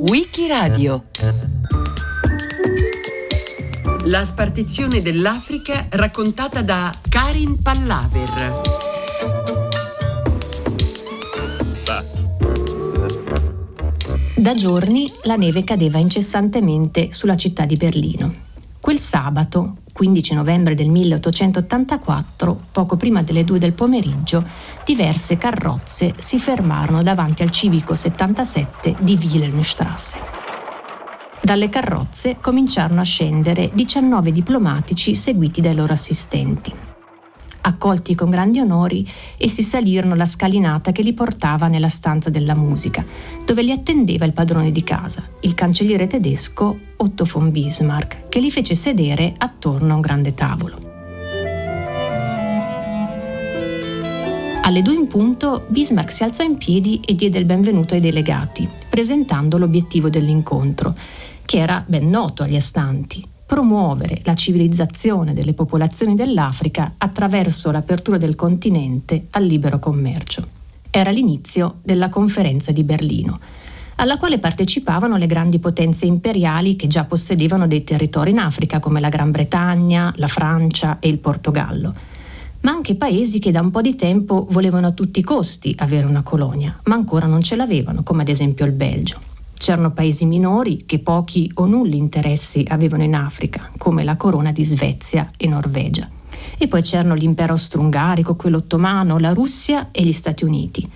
Wikiradio La spartizione dell'Africa raccontata da Karin Pallaver. Da giorni la neve cadeva incessantemente sulla città di Berlino. Quel sabato, 15 novembre del 1884, poco prima delle due del pomeriggio, diverse carrozze si fermarono davanti al civico 77 di Wilhelmstrasse. Dalle carrozze cominciarono a scendere 19 diplomatici seguiti dai loro assistenti. Accolti con grandi onori, essi salirono la scalinata che li portava nella stanza della musica, dove li attendeva il padrone di casa, il cancelliere tedesco Otto von Bismarck, che li fece sedere attorno a un grande tavolo. Alle due in punto Bismarck si alzò in piedi e diede il benvenuto ai delegati, presentando l'obiettivo dell'incontro, che era ben noto agli astanti, promuovere la civilizzazione delle popolazioni dell'Africa attraverso l'apertura del continente al libero commercio. Era l'inizio della conferenza di Berlino, alla quale partecipavano le grandi potenze imperiali che già possedevano dei territori in Africa come la Gran Bretagna, la Francia e il Portogallo, ma anche paesi che da un po' di tempo volevano a tutti i costi avere una colonia, ma ancora non ce l'avevano, come ad esempio il Belgio. C'erano paesi minori che pochi o nulli interessi avevano in Africa, come la corona di Svezia e Norvegia. E poi c'erano l'impero austro-ungarico, quello ottomano, la Russia e gli Stati Uniti.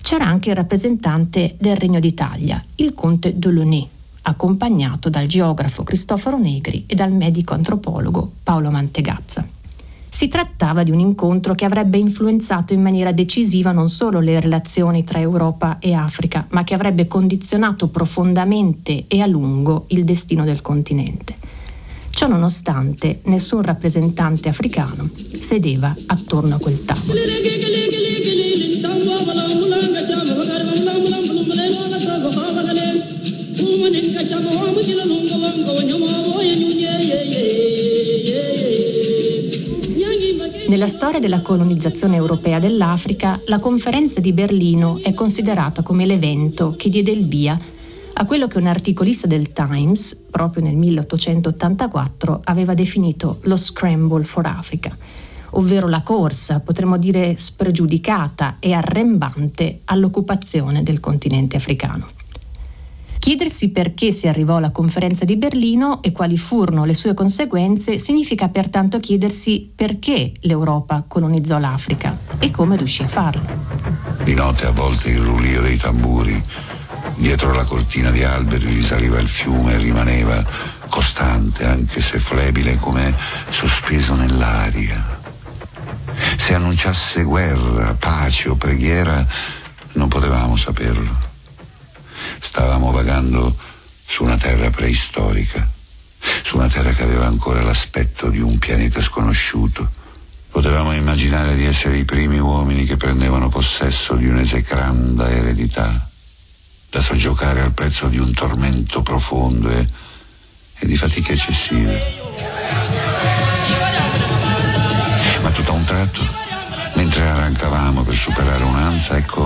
C'era anche il rappresentante del Regno d'Italia, il conte Delaunay, accompagnato dal geografo Cristoforo Negri e dal medico antropologo Paolo Mantegazza. Si trattava di un incontro che avrebbe influenzato in maniera decisiva non solo le relazioni tra Europa e Africa, ma che avrebbe condizionato profondamente e a lungo il destino del continente. Ciò nonostante, nessun rappresentante africano sedeva attorno a quel tavolo. Nella storia della colonizzazione europea dell'Africa, la conferenza di Berlino è considerata come l'evento che diede il via a quello che un articolista del Times, proprio nel 1884, aveva definito lo Scramble for Africa, ovvero la corsa, potremmo dire spregiudicata e arrembante all'occupazione del continente africano. Chiedersi perché si arrivò alla conferenza di Berlino e quali furono le sue conseguenze significa pertanto chiedersi perché l'Europa colonizzò l'Africa e come riuscì a farlo. Di notte a volte il rulio dei tamburi, dietro la cortina di alberi risaliva il fiume e rimaneva costante, anche se flebile, come sospeso nell'aria. Se annunciasse guerra, pace o preghiera, non potevamo saperlo. Stavamo vagando su una terra preistorica, su una terra che aveva ancora l'aspetto di un pianeta sconosciuto. Potevamo immaginare di essere i primi uomini che prendevano possesso di un'esecranda eredità, da soggiocare al prezzo di un tormento profondo e, e di fatiche eccessive. Ma tutto a un tratto, mentre arrancavamo per superare un'ansa, ecco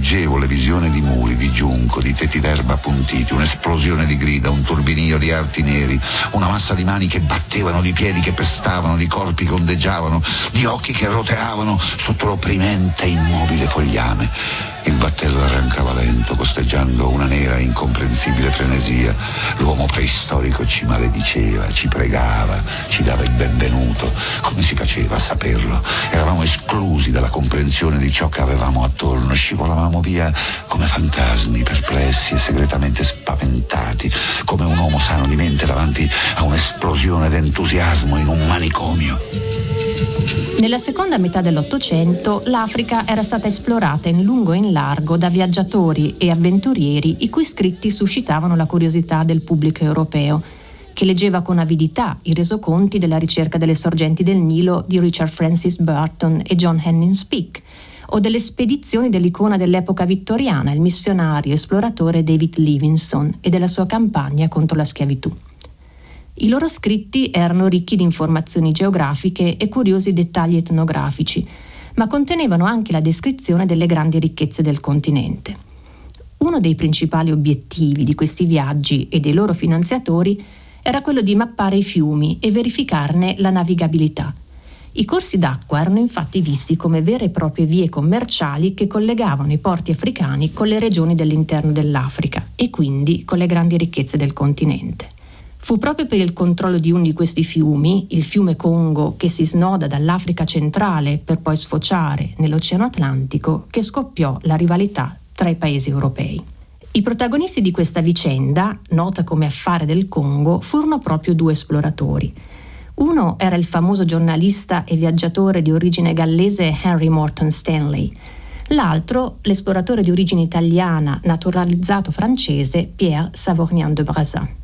fuggevole visione di muri, di giunco, di tetti d'erba appuntiti, un'esplosione di grida, un turbinio di arti neri, una massa di mani che battevano, di piedi che pestavano, di corpi che ondeggiavano, di occhi che roteavano sotto l'opprimente immobile fogliame. Il battello arrancava lento, costeggiando una nera e incomprensibile frenesia. L'uomo preistorico ci malediceva, ci pregava, ci dava il benvenuto. Come si faceva a saperlo? Eravamo esclusi dalla comprensione di ciò che avevamo attorno, scivolavamo via come fantasmi, perplessi e segretamente spaventati, come un uomo sano di mente davanti a un'esplosione d'entusiasmo in un manicomio. Nella seconda metà dell'Ottocento l'Africa era stata esplorata in lungo e in largo da viaggiatori e avventurieri i cui scritti suscitavano la curiosità del pubblico europeo, che leggeva con avidità i resoconti della ricerca delle sorgenti del Nilo di Richard Francis Burton e John Henning Speke, o delle spedizioni dell'icona dell'epoca vittoriana, il missionario esploratore David Livingstone, e della sua campagna contro la schiavitù. I loro scritti erano ricchi di informazioni geografiche e curiosi dettagli etnografici, ma contenevano anche la descrizione delle grandi ricchezze del continente. uno dei principali obiettivi di questi viaggi e dei loro finanziatori era quello di mappare i fiumi e verificarne la navigabilità. I corsi d'acqua erano infatti visti come vere e proprie vie commerciali che collegavano i porti africani con le regioni dell'interno dell'Africa e quindi con le grandi ricchezze del continente. Fu proprio per il controllo di uno di questi fiumi, il fiume Congo, che si snoda dall'Africa centrale per poi sfociare nell'Oceano Atlantico, che scoppiò la rivalità tra i paesi europei. I protagonisti di questa vicenda, nota come affare del Congo, furono proprio due esploratori. Uno era il famoso giornalista e viaggiatore di origine gallese Henry Morton Stanley, l'altro l'esploratore di origine italiana naturalizzato francese Pierre Savorgnan de Brazza.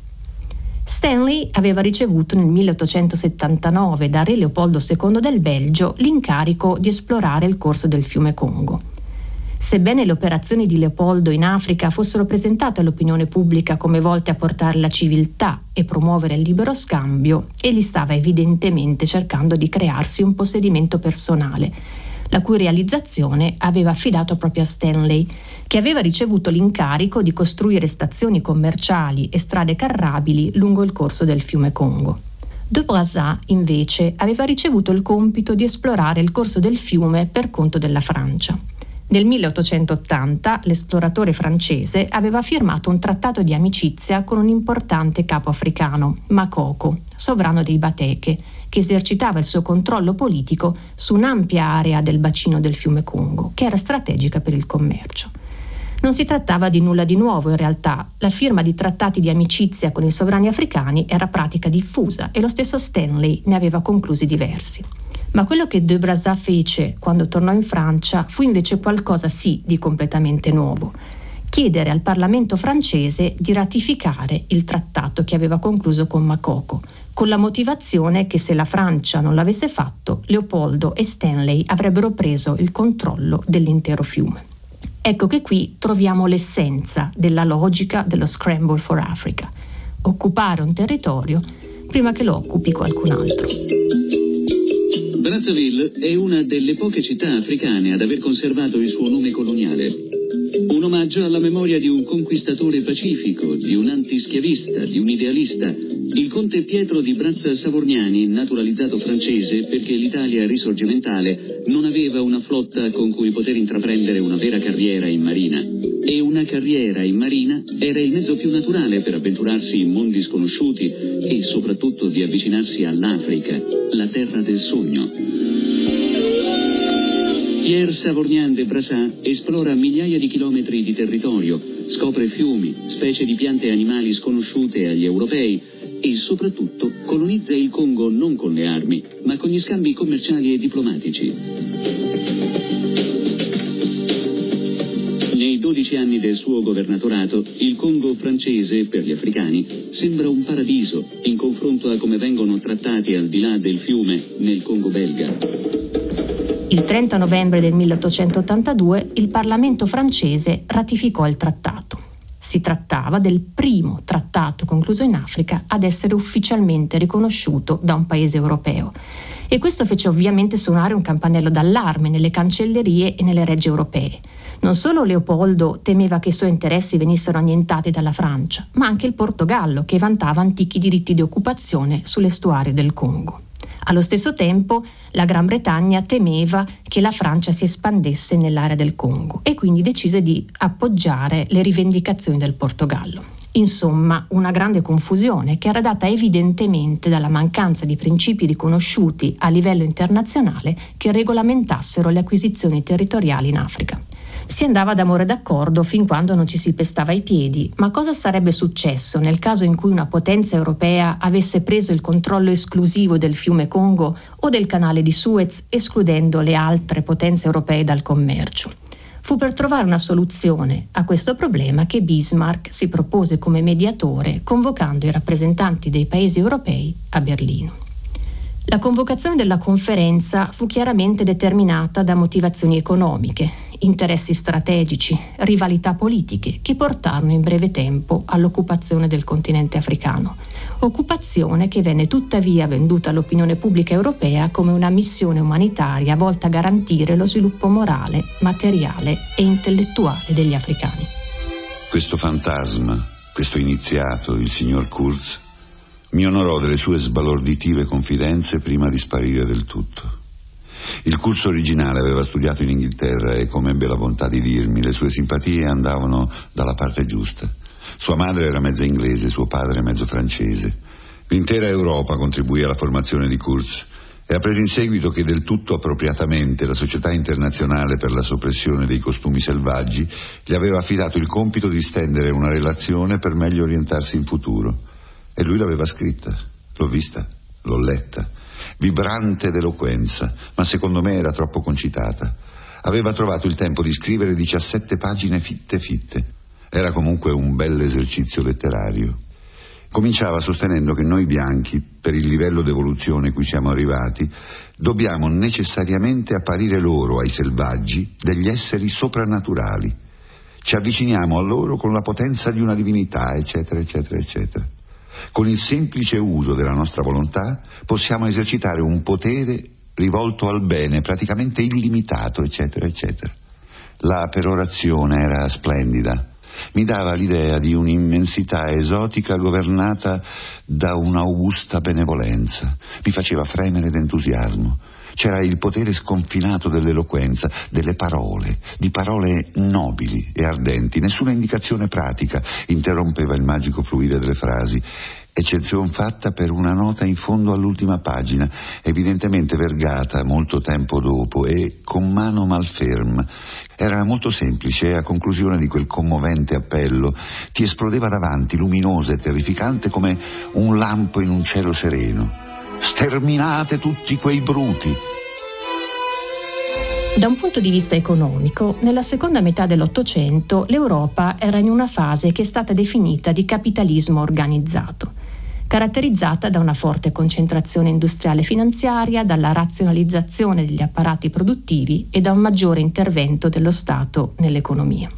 Stanley aveva ricevuto nel 1879 da re Leopoldo II del Belgio l'incarico di esplorare il corso del fiume Congo. Sebbene le operazioni di Leopoldo in Africa fossero presentate all'opinione pubblica come volte a portare la civiltà e promuovere il libero scambio, egli stava evidentemente cercando di crearsi un possedimento personale la cui realizzazione aveva affidato proprio a Stanley, che aveva ricevuto l'incarico di costruire stazioni commerciali e strade carrabili lungo il corso del fiume Congo. De Brasat, invece, aveva ricevuto il compito di esplorare il corso del fiume per conto della Francia. Nel 1880 l'esploratore francese aveva firmato un trattato di amicizia con un importante capo africano, Makoko, sovrano dei Bateche, che esercitava il suo controllo politico su un'ampia area del bacino del fiume Congo, che era strategica per il commercio. Non si trattava di nulla di nuovo in realtà, la firma di trattati di amicizia con i sovrani africani era pratica diffusa e lo stesso Stanley ne aveva conclusi diversi. Ma quello che de Brasat fece quando tornò in Francia fu invece qualcosa sì di completamente nuovo. Chiedere al Parlamento francese di ratificare il trattato che aveva concluso con Makoko, con la motivazione che se la Francia non l'avesse fatto, Leopoldo e Stanley avrebbero preso il controllo dell'intero fiume. Ecco che qui troviamo l'essenza della logica dello Scramble for Africa, occupare un territorio prima che lo occupi qualcun altro. Brazzaville è una delle poche città africane ad aver conservato il suo nome coloniale. Un omaggio alla memoria di un conquistatore pacifico, di un antischiavista, di un idealista, il conte Pietro di Brazza Savorgnani, naturalizzato francese perché l'Italia risorgimentale non aveva una flotta con cui poter intraprendere una vera carriera in marina. E una carriera in marina era il mezzo più naturale per avventurarsi in mondi sconosciuti e soprattutto di avvicinarsi all'Africa, la terra del sogno. Pierre Savorgnan de Brassat esplora migliaia di chilometri di territorio, scopre fiumi, specie di piante e animali sconosciute agli europei e soprattutto colonizza il Congo non con le armi, ma con gli scambi commerciali e diplomatici. Nei 12 anni del suo governatorato, il Congo francese per gli africani sembra un paradiso in confronto a come vengono trattati al di là del fiume nel Congo belga. Il 30 novembre del 1882 il Parlamento francese ratificò il trattato. Si trattava del primo trattato concluso in Africa ad essere ufficialmente riconosciuto da un paese europeo. E questo fece ovviamente suonare un campanello d'allarme nelle cancellerie e nelle regge europee. Non solo Leopoldo temeva che i suoi interessi venissero annientati dalla Francia, ma anche il Portogallo, che vantava antichi diritti di occupazione sull'estuario del Congo. Allo stesso tempo la Gran Bretagna temeva che la Francia si espandesse nell'area del Congo e quindi decise di appoggiare le rivendicazioni del Portogallo. Insomma, una grande confusione che era data evidentemente dalla mancanza di principi riconosciuti a livello internazionale che regolamentassero le acquisizioni territoriali in Africa. Si andava d'amore d'accordo fin quando non ci si pestava i piedi, ma cosa sarebbe successo nel caso in cui una potenza europea avesse preso il controllo esclusivo del fiume Congo o del canale di Suez, escludendo le altre potenze europee dal commercio? Fu per trovare una soluzione a questo problema che Bismarck si propose come mediatore convocando i rappresentanti dei paesi europei a Berlino. La convocazione della conferenza fu chiaramente determinata da motivazioni economiche, interessi strategici, rivalità politiche che portarono in breve tempo all'occupazione del continente africano. Occupazione che venne tuttavia venduta all'opinione pubblica europea come una missione umanitaria volta a garantire lo sviluppo morale, materiale e intellettuale degli africani. Questo fantasma, questo iniziato, il signor Kurz, mi onorò delle sue sbalorditive confidenze prima di sparire del tutto. Il curso originale aveva studiato in Inghilterra e, come ebbe la bontà di dirmi, le sue simpatie andavano dalla parte giusta. Sua madre era mezza inglese, suo padre mezzo francese. L'intera Europa contribuì alla formazione di Kurz e apprese in seguito che del tutto appropriatamente la Società Internazionale per la Soppressione dei Costumi Selvaggi gli aveva affidato il compito di stendere una relazione per meglio orientarsi in futuro. E lui l'aveva scritta, l'ho vista, l'ho letta vibrante d'eloquenza, ma secondo me era troppo concitata. Aveva trovato il tempo di scrivere 17 pagine fitte fitte. Era comunque un bel esercizio letterario. Cominciava sostenendo che noi bianchi, per il livello d'evoluzione cui siamo arrivati, dobbiamo necessariamente apparire loro, ai selvaggi, degli esseri soprannaturali. Ci avviciniamo a loro con la potenza di una divinità, eccetera, eccetera, eccetera. Con il semplice uso della nostra volontà possiamo esercitare un potere rivolto al bene, praticamente illimitato, eccetera, eccetera. La perorazione era splendida, mi dava l'idea di un'immensità esotica governata da un'augusta benevolenza, mi faceva fremere d'entusiasmo. C'era il potere sconfinato dell'eloquenza, delle parole, di parole nobili e ardenti. Nessuna indicazione pratica interrompeva il magico fluire delle frasi eccezione fatta per una nota in fondo all'ultima pagina, evidentemente vergata molto tempo dopo e con mano malferma. Era molto semplice e a conclusione di quel commovente appello ti esplodeva davanti, luminosa e terrificante come un lampo in un cielo sereno. Sterminate tutti quei bruti! Da un punto di vista economico, nella seconda metà dell'Ottocento l'Europa era in una fase che è stata definita di capitalismo organizzato caratterizzata da una forte concentrazione industriale finanziaria, dalla razionalizzazione degli apparati produttivi e da un maggiore intervento dello Stato nell'economia.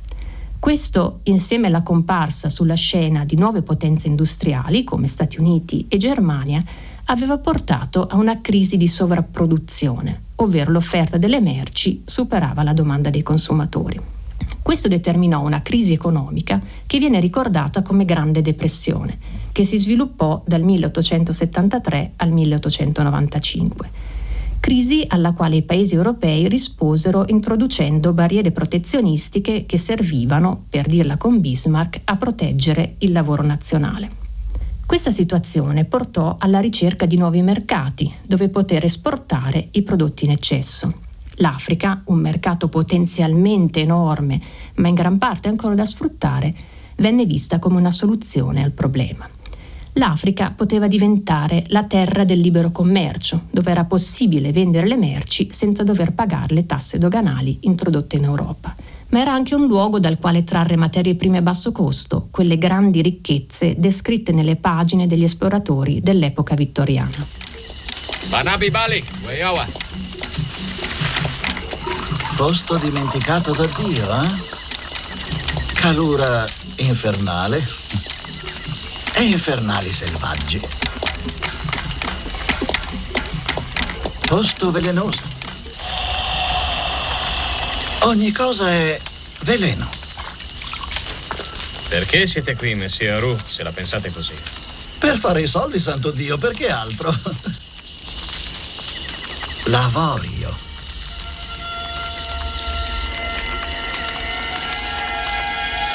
Questo, insieme alla comparsa sulla scena di nuove potenze industriali come Stati Uniti e Germania, aveva portato a una crisi di sovrapproduzione, ovvero l'offerta delle merci superava la domanda dei consumatori. Questo determinò una crisi economica che viene ricordata come Grande Depressione, che si sviluppò dal 1873 al 1895. Crisi alla quale i paesi europei risposero introducendo barriere protezionistiche che servivano, per dirla con Bismarck, a proteggere il lavoro nazionale. Questa situazione portò alla ricerca di nuovi mercati dove poter esportare i prodotti in eccesso. L'Africa, un mercato potenzialmente enorme, ma in gran parte ancora da sfruttare, venne vista come una soluzione al problema. L'Africa poteva diventare la terra del libero commercio, dove era possibile vendere le merci senza dover pagare le tasse doganali introdotte in Europa. Ma era anche un luogo dal quale trarre materie prime a basso costo, quelle grandi ricchezze descritte nelle pagine degli esploratori dell'epoca vittoriana. Banabi Bali, Posto dimenticato da Dio, eh? Calura infernale e infernali selvaggi. Posto velenoso. Ogni cosa è veleno. Perché siete qui, Messie Aru, se la pensate così? Per fare i soldi, santo Dio, perché altro? Lavorio.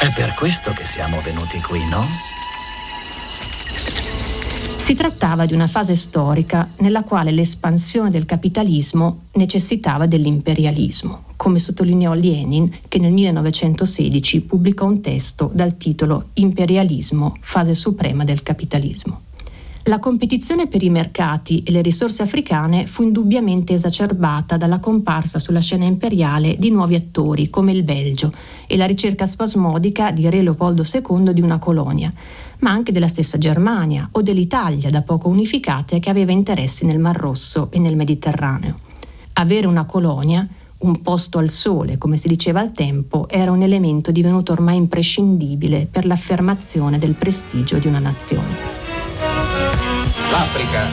È per questo che siamo venuti qui, no? Si trattava di una fase storica nella quale l'espansione del capitalismo necessitava dell'imperialismo, come sottolineò Lenin che nel 1916 pubblicò un testo dal titolo Imperialismo, fase suprema del capitalismo. La competizione per i mercati e le risorse africane fu indubbiamente esacerbata dalla comparsa sulla scena imperiale di nuovi attori come il Belgio e la ricerca spasmodica di Re Leopoldo II di una colonia, ma anche della stessa Germania o dell'Italia da poco unificate che aveva interessi nel Mar Rosso e nel Mediterraneo. Avere una colonia un posto al sole, come si diceva al tempo, era un elemento divenuto ormai imprescindibile per l'affermazione del prestigio di una nazione. L'Africa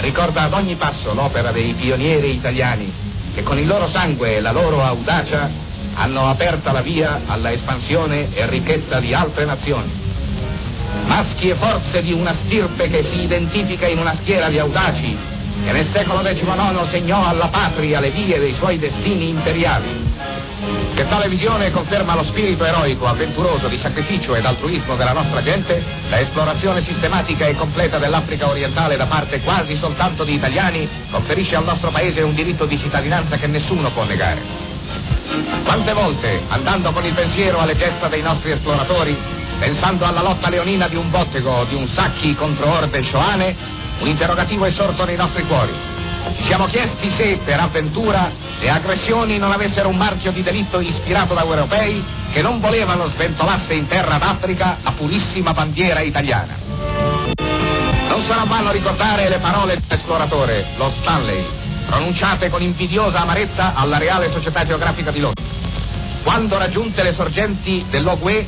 ricorda ad ogni passo l'opera dei pionieri italiani che con il loro sangue e la loro audacia hanno aperto la via alla espansione e ricchezza di altre nazioni. Maschi e forze di una stirpe che si identifica in una schiera di audaci che nel secolo XIX segnò alla patria le vie dei suoi destini imperiali. Che tale visione conferma lo spirito eroico, avventuroso, di sacrificio ed altruismo della nostra gente, la esplorazione sistematica e completa dell'Africa orientale da parte quasi soltanto di italiani, conferisce al nostro paese un diritto di cittadinanza che nessuno può negare. Quante volte, andando con il pensiero alle gesta dei nostri esploratori, pensando alla lotta leonina di un bottego di un sacchi contro orde scioane, un interrogativo è sorto nei nostri cuori. Ci siamo chiesti se, per avventura, le aggressioni non avessero un marchio di delitto ispirato da europei che non volevano sventolasse in terra d'Africa la purissima bandiera italiana. Non sarà vano ricordare le parole dell'esploratore, lo Stanley, pronunciate con invidiosa amarezza alla Reale Società Geografica di Londra. Quando raggiunte le sorgenti dell'Ogue,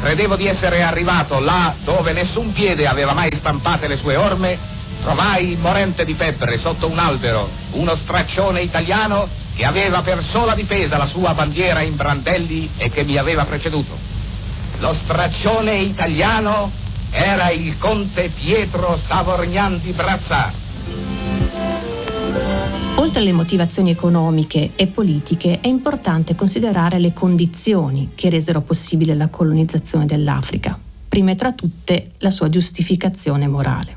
credevo di essere arrivato là dove nessun piede aveva mai stampate le sue orme, trovai morente di febbre sotto un albero uno straccione italiano che aveva per sola difesa la sua bandiera in brandelli e che mi aveva preceduto. Lo straccione italiano era il conte Pietro Savorgnan di Brazzà. Oltre alle motivazioni economiche e politiche è importante considerare le condizioni che resero possibile la colonizzazione dell'Africa, prima tra tutte la sua giustificazione morale.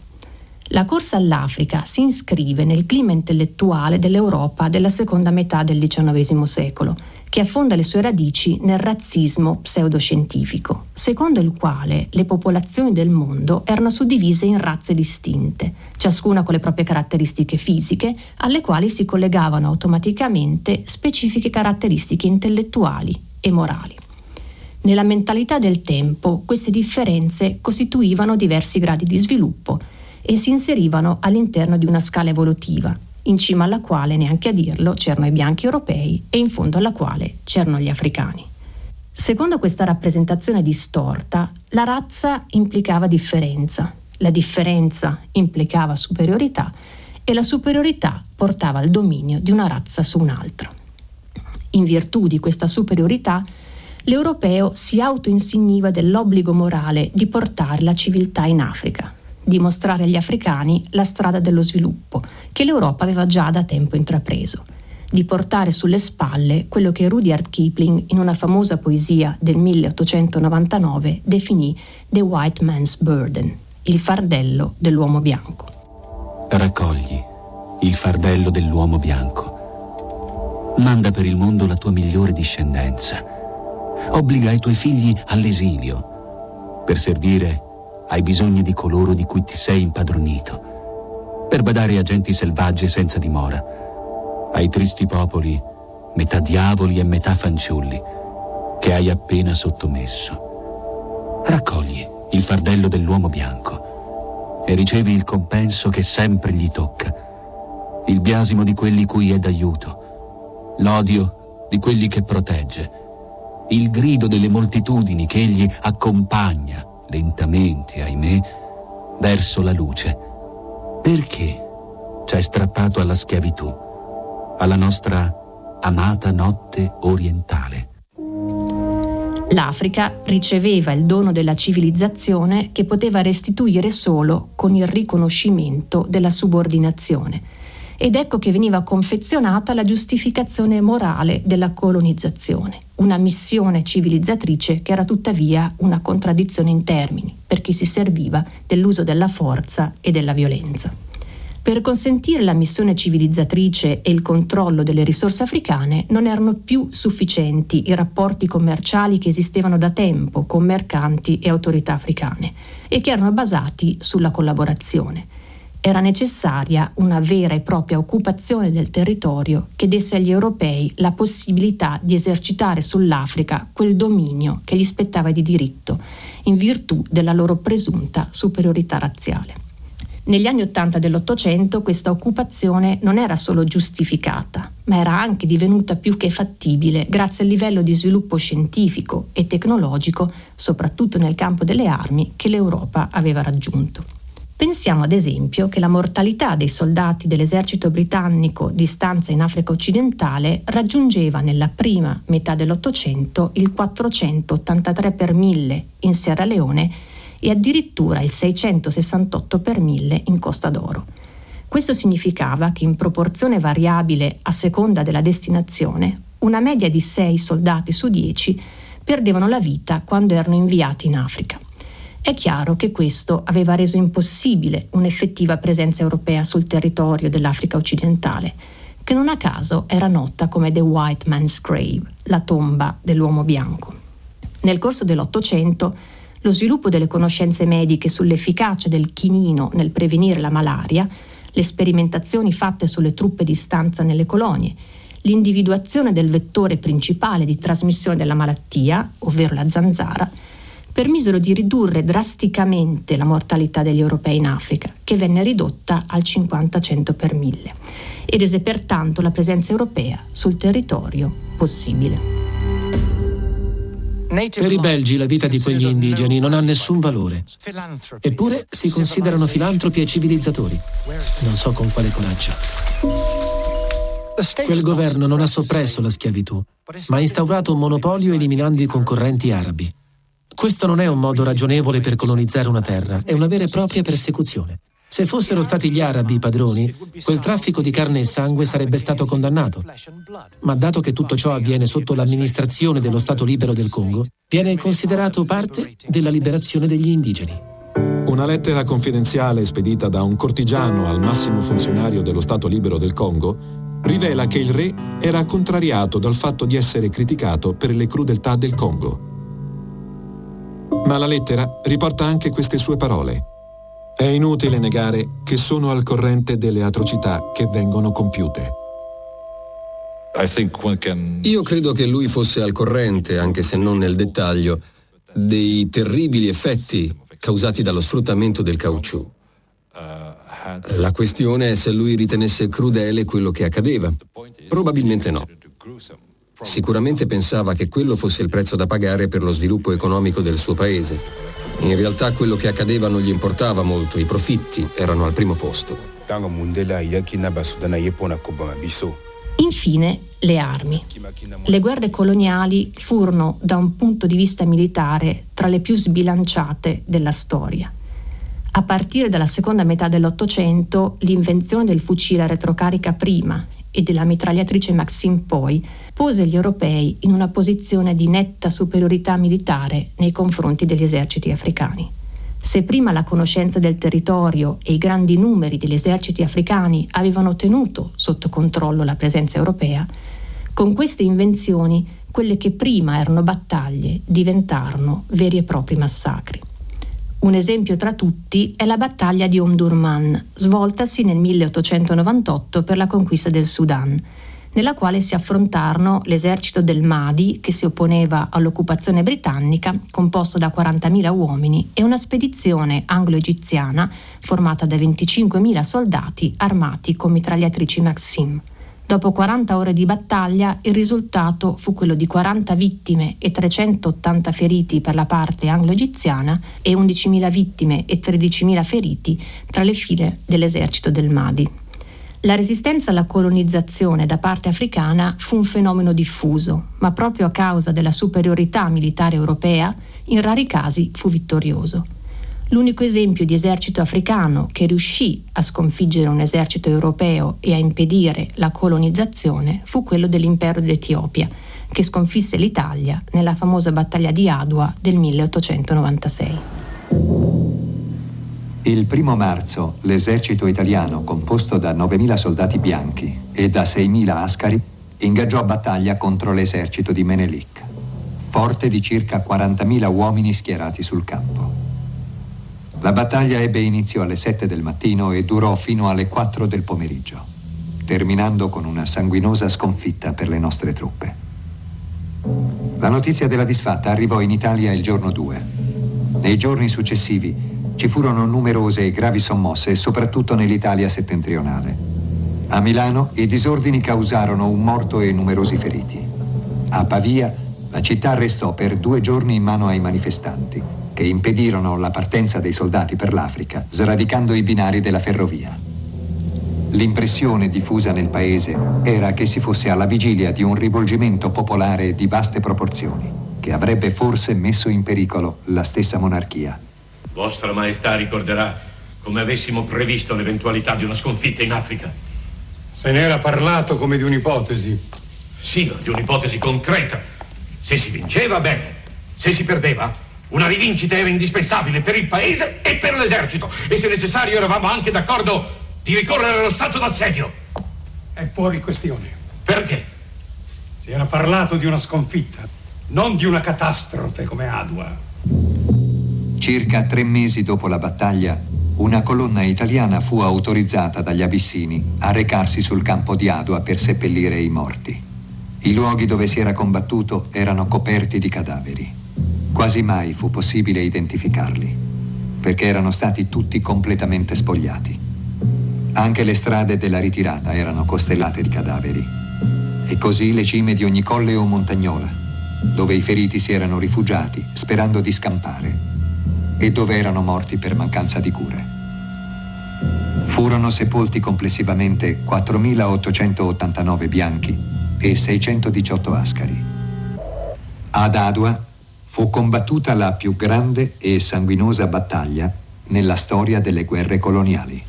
La corsa all'Africa si iscrive nel clima intellettuale dell'Europa della seconda metà del XIX secolo, che affonda le sue radici nel razzismo pseudoscientifico, secondo il quale le popolazioni del mondo erano suddivise in razze distinte, ciascuna con le proprie caratteristiche fisiche, alle quali si collegavano automaticamente specifiche caratteristiche intellettuali e morali. Nella mentalità del tempo queste differenze costituivano diversi gradi di sviluppo e si inserivano all'interno di una scala evolutiva, in cima alla quale, neanche a dirlo, c'erano i bianchi europei e in fondo alla quale c'erano gli africani. Secondo questa rappresentazione distorta, la razza implicava differenza, la differenza implicava superiorità e la superiorità portava al dominio di una razza su un'altra. In virtù di questa superiorità, l'europeo si autoinsigniva dell'obbligo morale di portare la civiltà in Africa, di mostrare agli africani la strada dello sviluppo che l'Europa aveva già da tempo intrapreso, di portare sulle spalle quello che Rudyard Kipling in una famosa poesia del 1899 definì The White Man's Burden, il fardello dell'uomo bianco. Raccogli il fardello dell'uomo bianco. Manda per il mondo la tua migliore discendenza. Obbliga i tuoi figli all'esilio per servire ai bisogni di coloro di cui ti sei impadronito, per badare a genti selvagge senza dimora, ai tristi popoli, metà diavoli e metà fanciulli, che hai appena sottomesso. Raccogli il fardello dell'uomo bianco e ricevi il compenso che sempre gli tocca, il biasimo di quelli cui è d'aiuto, l'odio di quelli che protegge, il grido delle moltitudini che egli accompagna lentamente, ahimè, verso la luce. Perché ci hai strappato alla schiavitù, alla nostra amata notte orientale? L'Africa riceveva il dono della civilizzazione che poteva restituire solo con il riconoscimento della subordinazione ed ecco che veniva confezionata la giustificazione morale della colonizzazione, una missione civilizzatrice che era tuttavia una contraddizione in termini, perché si serviva dell'uso della forza e della violenza. Per consentire la missione civilizzatrice e il controllo delle risorse africane non erano più sufficienti i rapporti commerciali che esistevano da tempo con mercanti e autorità africane e che erano basati sulla collaborazione era necessaria una vera e propria occupazione del territorio che desse agli europei la possibilità di esercitare sull'Africa quel dominio che gli spettava di diritto, in virtù della loro presunta superiorità razziale. Negli anni Ottanta dell'Ottocento questa occupazione non era solo giustificata, ma era anche divenuta più che fattibile grazie al livello di sviluppo scientifico e tecnologico, soprattutto nel campo delle armi, che l'Europa aveva raggiunto. Pensiamo ad esempio che la mortalità dei soldati dell'esercito britannico di stanza in Africa occidentale raggiungeva nella prima metà dell'Ottocento il 483 per mille in Sierra Leone e addirittura il 668 per mille in Costa d'Oro. Questo significava che in proporzione variabile a seconda della destinazione, una media di 6 soldati su 10 perdevano la vita quando erano inviati in Africa. È chiaro che questo aveva reso impossibile un'effettiva presenza europea sul territorio dell'Africa occidentale, che non a caso era nota come The White Man's Grave, la tomba dell'uomo bianco. Nel corso dell'Ottocento, lo sviluppo delle conoscenze mediche sull'efficacia del chinino nel prevenire la malaria, le sperimentazioni fatte sulle truppe di stanza nelle colonie, l'individuazione del vettore principale di trasmissione della malattia, ovvero la zanzara, permisero di ridurre drasticamente la mortalità degli europei in Africa, che venne ridotta al 50-100 per mille, e rese pertanto la presenza europea sul territorio possibile. Per i belgi la vita di quegli indigeni non ha nessun valore. Eppure si considerano filantropi e civilizzatori. Non so con quale coraggio. Quel governo non ha soppresso la schiavitù, ma ha instaurato un monopolio eliminando i concorrenti arabi. Questo non è un modo ragionevole per colonizzare una terra, è una vera e propria persecuzione. Se fossero stati gli arabi i padroni, quel traffico di carne e sangue sarebbe stato condannato. Ma dato che tutto ciò avviene sotto l'amministrazione dello Stato libero del Congo, viene considerato parte della liberazione degli indigeni. Una lettera confidenziale spedita da un cortigiano al massimo funzionario dello Stato libero del Congo rivela che il re era contrariato dal fatto di essere criticato per le crudeltà del Congo. Ma la lettera riporta anche queste sue parole. È inutile negare che sono al corrente delle atrocità che vengono compiute. Io credo che lui fosse al corrente, anche se non nel dettaglio, dei terribili effetti causati dallo sfruttamento del caucciù. La questione è se lui ritenesse crudele quello che accadeva. Probabilmente no. Sicuramente pensava che quello fosse il prezzo da pagare per lo sviluppo economico del suo paese. In realtà quello che accadeva non gli importava molto, i profitti erano al primo posto. Infine, le armi. Le guerre coloniali furono, da un punto di vista militare, tra le più sbilanciate della storia. A partire dalla seconda metà dell'Ottocento, l'invenzione del fucile a retrocarica prima e della mitragliatrice Maxim poi pose gli europei in una posizione di netta superiorità militare nei confronti degli eserciti africani. Se prima la conoscenza del territorio e i grandi numeri degli eserciti africani avevano tenuto sotto controllo la presenza europea, con queste invenzioni quelle che prima erano battaglie diventarono veri e propri massacri. Un esempio tra tutti è la battaglia di Omdurman, svoltasi nel 1898 per la conquista del Sudan, nella quale si affrontarono l'esercito del Mahdi, che si opponeva all'occupazione britannica, composto da 40.000 uomini, e una spedizione anglo-egiziana formata da 25.000 soldati armati con mitragliatrici Maxim. Dopo 40 ore di battaglia il risultato fu quello di 40 vittime e 380 feriti per la parte anglo-egiziana e 11.000 vittime e 13.000 feriti tra le file dell'esercito del Mahdi. La resistenza alla colonizzazione da parte africana fu un fenomeno diffuso, ma proprio a causa della superiorità militare europea, in rari casi fu vittorioso. L'unico esempio di esercito africano che riuscì a sconfiggere un esercito europeo e a impedire la colonizzazione fu quello dell'impero d'Etiopia, che sconfisse l'Italia nella famosa battaglia di Adua del 1896. Il primo marzo l'esercito italiano, composto da 9.000 soldati bianchi e da 6.000 ascari, ingaggiò battaglia contro l'esercito di Menelik, forte di circa 40.000 uomini schierati sul campo. La battaglia ebbe inizio alle 7 del mattino e durò fino alle 4 del pomeriggio, terminando con una sanguinosa sconfitta per le nostre truppe. La notizia della disfatta arrivò in Italia il giorno 2. Nei giorni successivi ci furono numerose e gravi sommosse, soprattutto nell'Italia settentrionale. A Milano i disordini causarono un morto e numerosi feriti. A Pavia la città restò per due giorni in mano ai manifestanti che impedirono la partenza dei soldati per l'Africa, sradicando i binari della ferrovia. L'impressione diffusa nel paese era che si fosse alla vigilia di un rivolgimento popolare di vaste proporzioni, che avrebbe forse messo in pericolo la stessa monarchia. Vostra Maestà ricorderà come avessimo previsto l'eventualità di una sconfitta in Africa. Se ne era parlato come di un'ipotesi. Sì, di un'ipotesi concreta. Se si vinceva, bene. Se si perdeva, una rivincita era indispensabile per il paese e per l'esercito. E se necessario eravamo anche d'accordo di ricorrere allo stato d'assedio. È fuori questione. Perché? Si era parlato di una sconfitta, non di una catastrofe come Adua. Circa tre mesi dopo la battaglia, una colonna italiana fu autorizzata dagli abissini a recarsi sul campo di Adua per seppellire i morti. I luoghi dove si era combattuto erano coperti di cadaveri. Quasi mai fu possibile identificarli, perché erano stati tutti completamente spogliati. Anche le strade della ritirata erano costellate di cadaveri. E così le cime di ogni colle o montagnola, dove i feriti si erano rifugiati sperando di scampare e dove erano morti per mancanza di cure. Furono sepolti complessivamente 4.889 bianchi e 618 ascari. Ad Adua fu combattuta la più grande e sanguinosa battaglia nella storia delle guerre coloniali.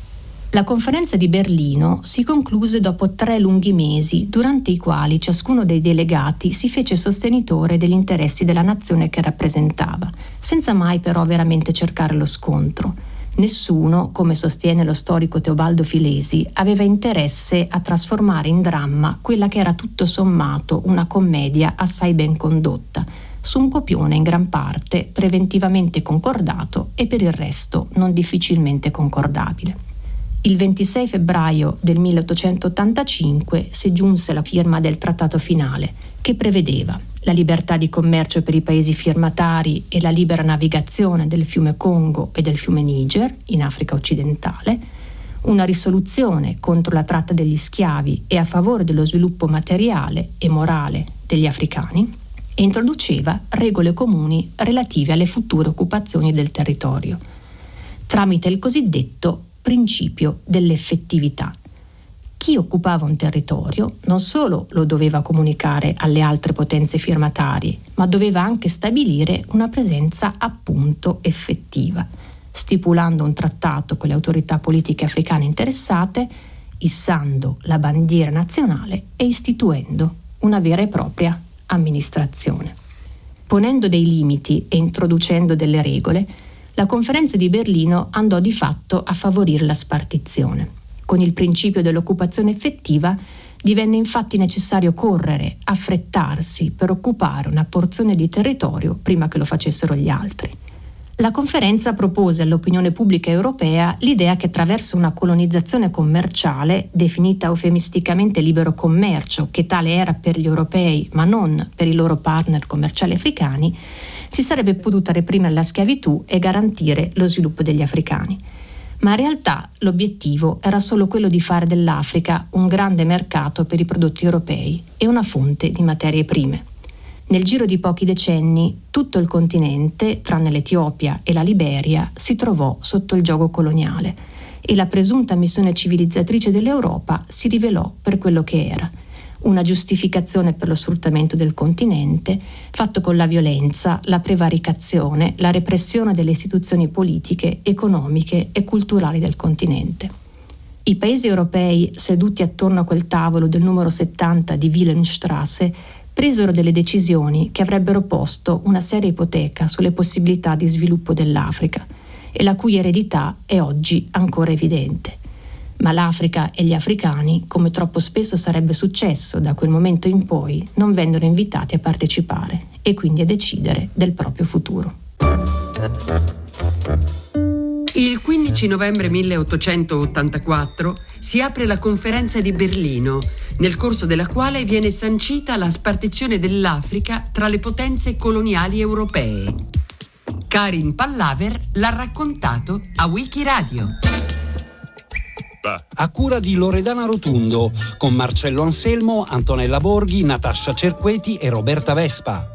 La conferenza di Berlino si concluse dopo tre lunghi mesi, durante i quali ciascuno dei delegati si fece sostenitore degli interessi della nazione che rappresentava, senza mai però veramente cercare lo scontro. Nessuno, come sostiene lo storico Teobaldo Filesi, aveva interesse a trasformare in dramma quella che era tutto sommato una commedia assai ben condotta, su un copione in gran parte preventivamente concordato e per il resto non difficilmente concordabile. Il 26 febbraio del 1885 si giunse la firma del trattato finale, che prevedeva la libertà di commercio per i paesi firmatari e la libera navigazione del fiume Congo e del fiume Niger in Africa occidentale, una risoluzione contro la tratta degli schiavi e a favore dello sviluppo materiale e morale degli africani e introduceva regole comuni relative alle future occupazioni del territorio, tramite il cosiddetto principio dell'effettività. Chi occupava un territorio non solo lo doveva comunicare alle altre potenze firmatarie, ma doveva anche stabilire una presenza appunto effettiva, stipulando un trattato con le autorità politiche africane interessate, issando la bandiera nazionale e istituendo una vera e propria amministrazione. Ponendo dei limiti e introducendo delle regole, la conferenza di Berlino andò di fatto a favorire la spartizione. Con il principio dell'occupazione effettiva divenne infatti necessario correre, affrettarsi per occupare una porzione di territorio prima che lo facessero gli altri. La conferenza propose all'opinione pubblica europea l'idea che attraverso una colonizzazione commerciale, definita eufemisticamente libero commercio, che tale era per gli europei ma non per i loro partner commerciali africani, si sarebbe potuta reprimere la schiavitù e garantire lo sviluppo degli africani. Ma in realtà l'obiettivo era solo quello di fare dell'Africa un grande mercato per i prodotti europei e una fonte di materie prime. Nel giro di pochi decenni tutto il continente, tranne l'Etiopia e la Liberia, si trovò sotto il gioco coloniale e la presunta missione civilizzatrice dell'Europa si rivelò per quello che era, una giustificazione per lo sfruttamento del continente, fatto con la violenza, la prevaricazione, la repressione delle istituzioni politiche, economiche e culturali del continente. I paesi europei seduti attorno a quel tavolo del numero 70 di Wilhelmstrasse presero delle decisioni che avrebbero posto una seria ipoteca sulle possibilità di sviluppo dell'Africa e la cui eredità è oggi ancora evidente. Ma l'Africa e gli africani, come troppo spesso sarebbe successo da quel momento in poi, non vennero invitati a partecipare e quindi a decidere del proprio futuro. Il 15 novembre 1884 si apre la conferenza di Berlino, nel corso della quale viene sancita la spartizione dell'Africa tra le potenze coloniali europee. Karin Pallaver l'ha raccontato a Wikiradio. A cura di Loredana Rotundo, con Marcello Anselmo, Antonella Borghi, Natascia Cerqueti e Roberta Vespa.